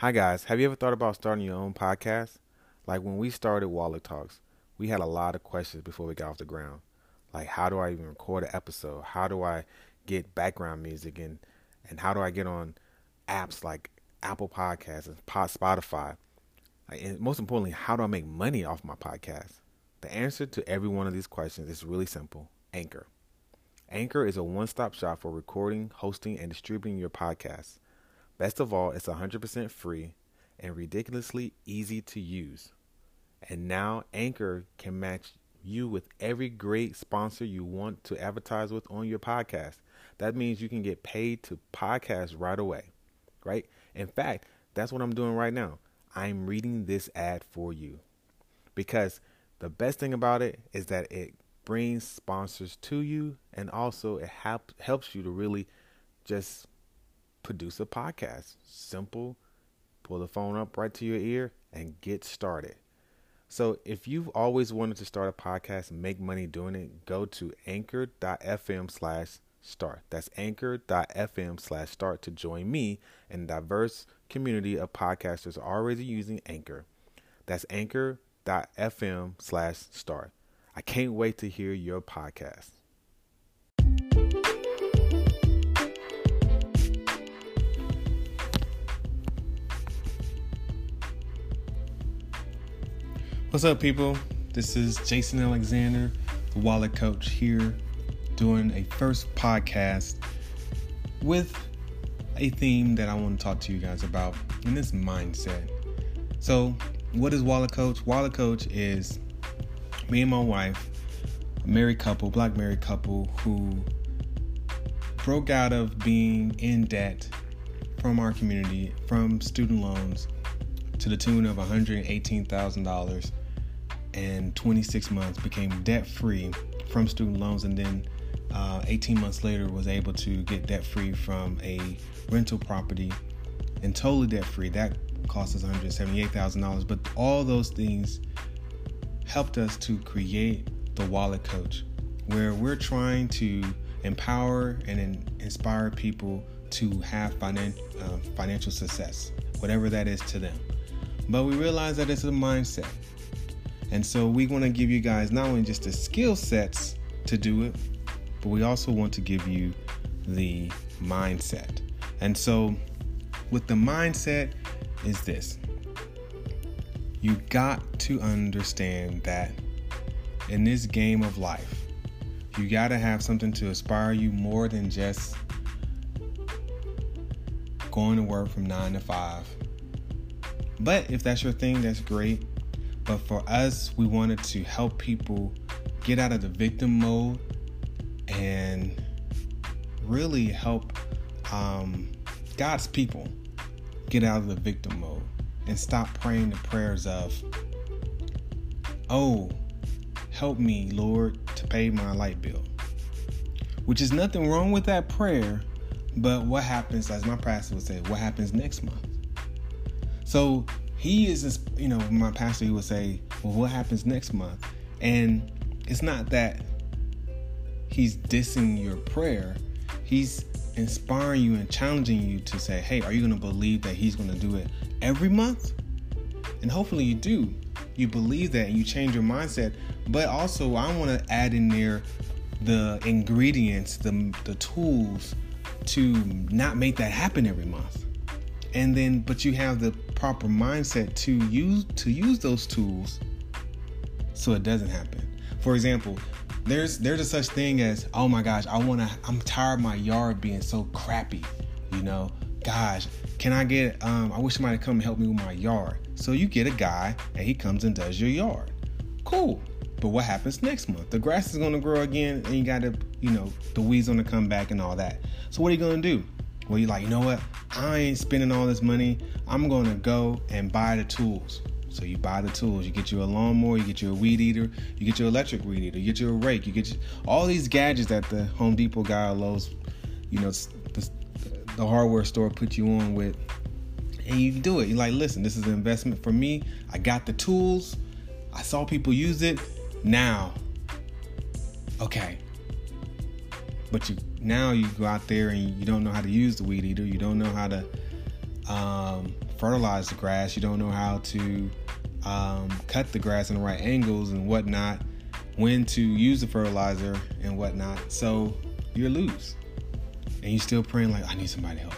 Hi, guys. Have you ever thought about starting your own podcast? Like when we started Wallet Talks, we had a lot of questions before we got off the ground. Like, how do I even record an episode? How do I get background music? And, and how do I get on apps like Apple Podcasts and Spotify? And most importantly, how do I make money off my podcast? The answer to every one of these questions is really simple Anchor. Anchor is a one stop shop for recording, hosting, and distributing your podcast. Best of all, it's 100% free and ridiculously easy to use. And now Anchor can match you with every great sponsor you want to advertise with on your podcast. That means you can get paid to podcast right away, right? In fact, that's what I'm doing right now. I'm reading this ad for you because the best thing about it is that it brings sponsors to you and also it help, helps you to really just produce a podcast. Simple. Pull the phone up right to your ear and get started. So, if you've always wanted to start a podcast and make money doing it, go to anchor.fm slash start. That's anchor.fm slash start to join me and diverse community of podcasters already using Anchor. That's anchor.fm slash start. I can't wait to hear your podcast. What's up, people? This is Jason Alexander, the Wallet Coach, here doing a first podcast with a theme that I want to talk to you guys about, and this mindset. So, what is Wallet Coach? Wallet Coach is me and my wife, a married couple, black married couple, who broke out of being in debt from our community, from student loans, to the tune of $118,000 and 26 months, became debt free from student loans, and then uh, 18 months later was able to get debt free from a rental property and totally debt free. That cost us $178,000. But all those things helped us to create the Wallet Coach, where we're trying to empower and in- inspire people to have finan- uh, financial success, whatever that is to them. But we realize that it's a mindset. And so we want to give you guys not only just the skill sets to do it, but we also want to give you the mindset. And so with the mindset is this. You got to understand that in this game of life, you got to have something to inspire you more than just going to work from 9 to 5. But if that's your thing, that's great. But for us, we wanted to help people get out of the victim mode and really help um, God's people get out of the victim mode and stop praying the prayers of, oh, help me, Lord, to pay my light bill. Which is nothing wrong with that prayer, but what happens, as my pastor would say, what happens next month? So he is, you know, my pastor he would say, well, what happens next month? And it's not that he's dissing your prayer. He's inspiring you and challenging you to say, hey, are you going to believe that he's going to do it every month? And hopefully you do. You believe that and you change your mindset. But also, I want to add in there the ingredients, the, the tools to not make that happen every month. And then, but you have the proper mindset to use to use those tools so it doesn't happen. For example, there's there's a such thing as oh my gosh, I wanna I'm tired of my yard being so crappy, you know. Gosh, can I get um I wish somebody come help me with my yard. So you get a guy and he comes and does your yard. Cool. But what happens next month? The grass is gonna grow again and you gotta, you know, the weeds gonna come back and all that. So what are you gonna do? Well, you're like, you know what? I ain't spending all this money. I'm gonna go and buy the tools. So you buy the tools. You get you a lawnmower, you get you a weed eater, you get your electric weed eater, you get you a rake, you get you, all these gadgets that the Home Depot guy, Lowe's, you know, the, the hardware store put you on with, and you do it. You're like, listen, this is an investment for me. I got the tools. I saw people use it. Now, okay. But you now you go out there and you don't know how to use the weed eater. You don't know how to um, fertilize the grass. You don't know how to um, cut the grass in the right angles and whatnot, when to use the fertilizer and whatnot. So you're loose, And you're still praying, like, I need somebody help.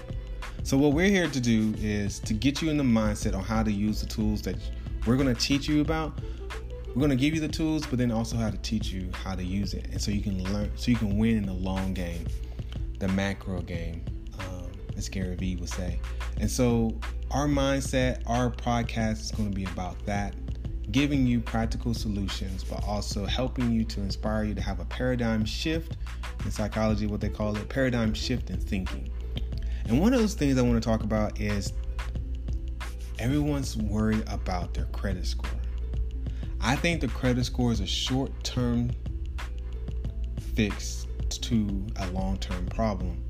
So, what we're here to do is to get you in the mindset on how to use the tools that we're going to teach you about. We're going to give you the tools, but then also how to teach you how to use it. And so you can learn, so you can win in the long game, the macro game, um, as Gary Vee would say. And so, our mindset, our podcast is going to be about that giving you practical solutions, but also helping you to inspire you to have a paradigm shift in psychology, what they call it paradigm shift in thinking. And one of those things I want to talk about is everyone's worried about their credit score. I think the credit score is a short term fix to a long term problem.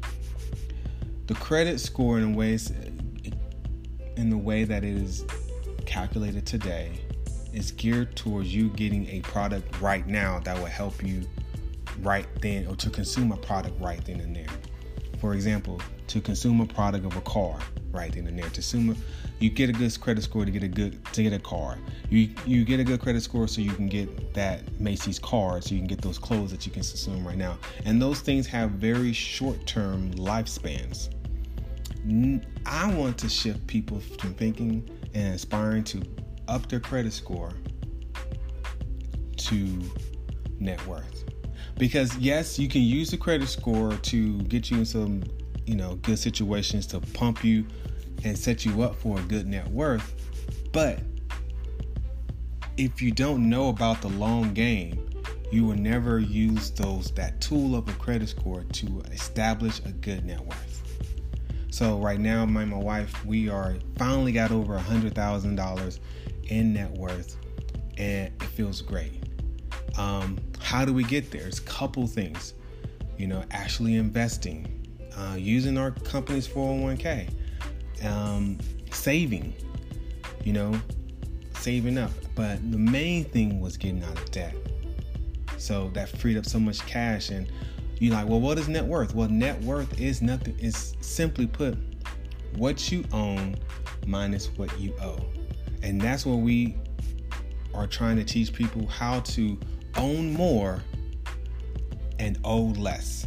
The credit score, in ways, in the way that it is calculated today, is geared towards you getting a product right now that will help you right then or to consume a product right then and there. For example, to consume a product of a car right then and there. Consume, you get a good credit score to get a good to get a car. You you get a good credit score so you can get that Macy's card, so you can get those clothes that you can consume right now. And those things have very short term lifespans. I want to shift people from thinking and aspiring to up their credit score to net worth. Because yes, you can use the credit score to get you in some, you know, good situations to pump you and set you up for a good net worth. But if you don't know about the long game, you will never use those that tool of a credit score to establish a good net worth. So right now, my my wife, we are finally got over a hundred thousand dollars in net worth, and it feels great. Um, how do we get there? It's a couple things, you know, actually investing, uh, using our company's 401k, um, saving, you know, saving up. But the main thing was getting out of debt. So that freed up so much cash. And you're like, well, what is net worth? Well, net worth is nothing, is simply put, what you own minus what you owe. And that's what we are trying to teach people how to own more and owe less.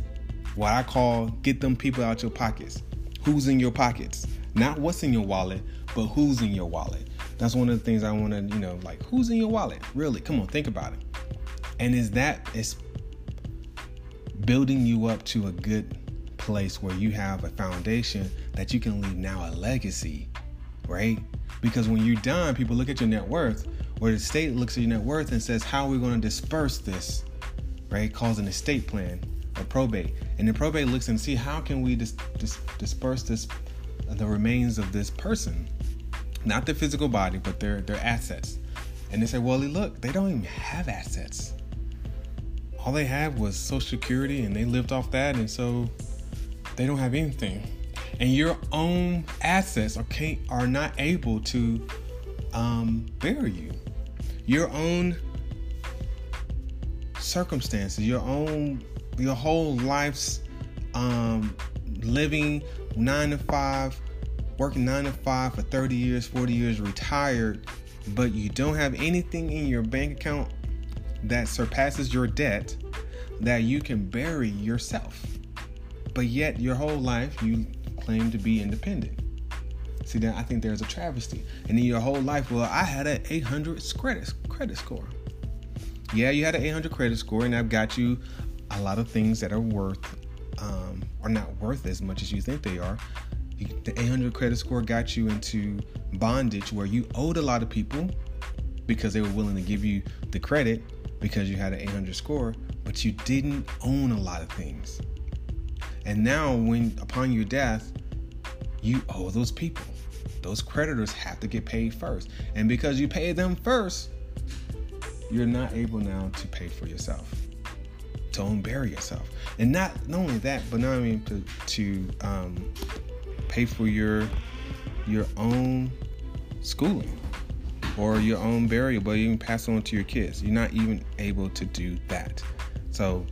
What I call get them people out your pockets. Who's in your pockets? Not what's in your wallet, but who's in your wallet. That's one of the things I want to, you know, like who's in your wallet? Really? Come on, think about it. And is that is building you up to a good place where you have a foundation that you can leave now a legacy, right? Because when you're done, people look at your net worth, or the state looks at your net worth and says, How are we going to disperse this? Right? Calls an estate plan probate. And the probate looks and see how can we dis- dis- disperse this the remains of this person. Not the physical body, but their their assets. And they say, Well, look, they don't even have assets. All they had was social security and they lived off that, and so they don't have anything and your own assets are can't, are not able to um, bury you. Your own circumstances, your own your whole life's um, living nine to five, working nine to five for 30 years, 40 years, retired, but you don't have anything in your bank account that surpasses your debt that you can bury yourself. But yet, your whole life, you claim to be independent. See, then I think there's a travesty. And in your whole life, well, I had an 800 credit credit score. Yeah, you had an 800 credit score, and I've got you a lot of things that are worth, um, are not worth as much as you think they are. The 800 credit score got you into bondage where you owed a lot of people because they were willing to give you the credit because you had an 800 score, but you didn't own a lot of things. And now, when upon your death, you owe those people. Those creditors have to get paid first. And because you pay them first, you're not able now to pay for yourself, to own bury yourself. And not, not only that, but not only to, to um, pay for your your own schooling or your own burial, but even pass on to your kids. You're not even able to do that. So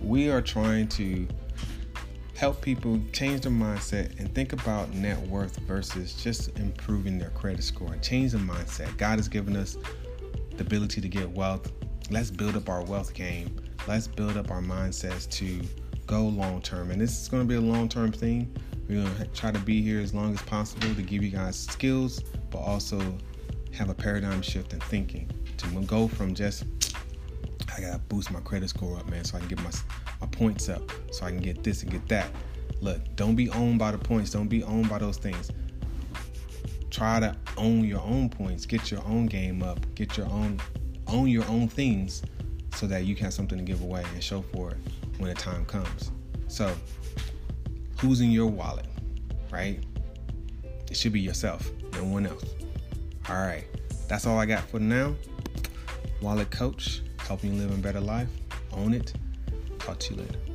we are trying to help people change their mindset and think about net worth versus just improving their credit score. Change the mindset. God has given us the ability to get wealth. Let's build up our wealth game. Let's build up our mindsets to go long term. And this is going to be a long term thing. We're going to try to be here as long as possible to give you guys skills, but also have a paradigm shift in thinking to go from just I gotta boost my credit score up, man, so I can get my my points up, so I can get this and get that. Look, don't be owned by the points. Don't be owned by those things. Try to own your own points. Get your own game up. Get your own own your own things, so that you can have something to give away and show for it when the time comes. So, who's in your wallet, right? It should be yourself, no one else. All right, that's all I got for now. Wallet Coach, helping you live a better life. Own it. Talk to you later.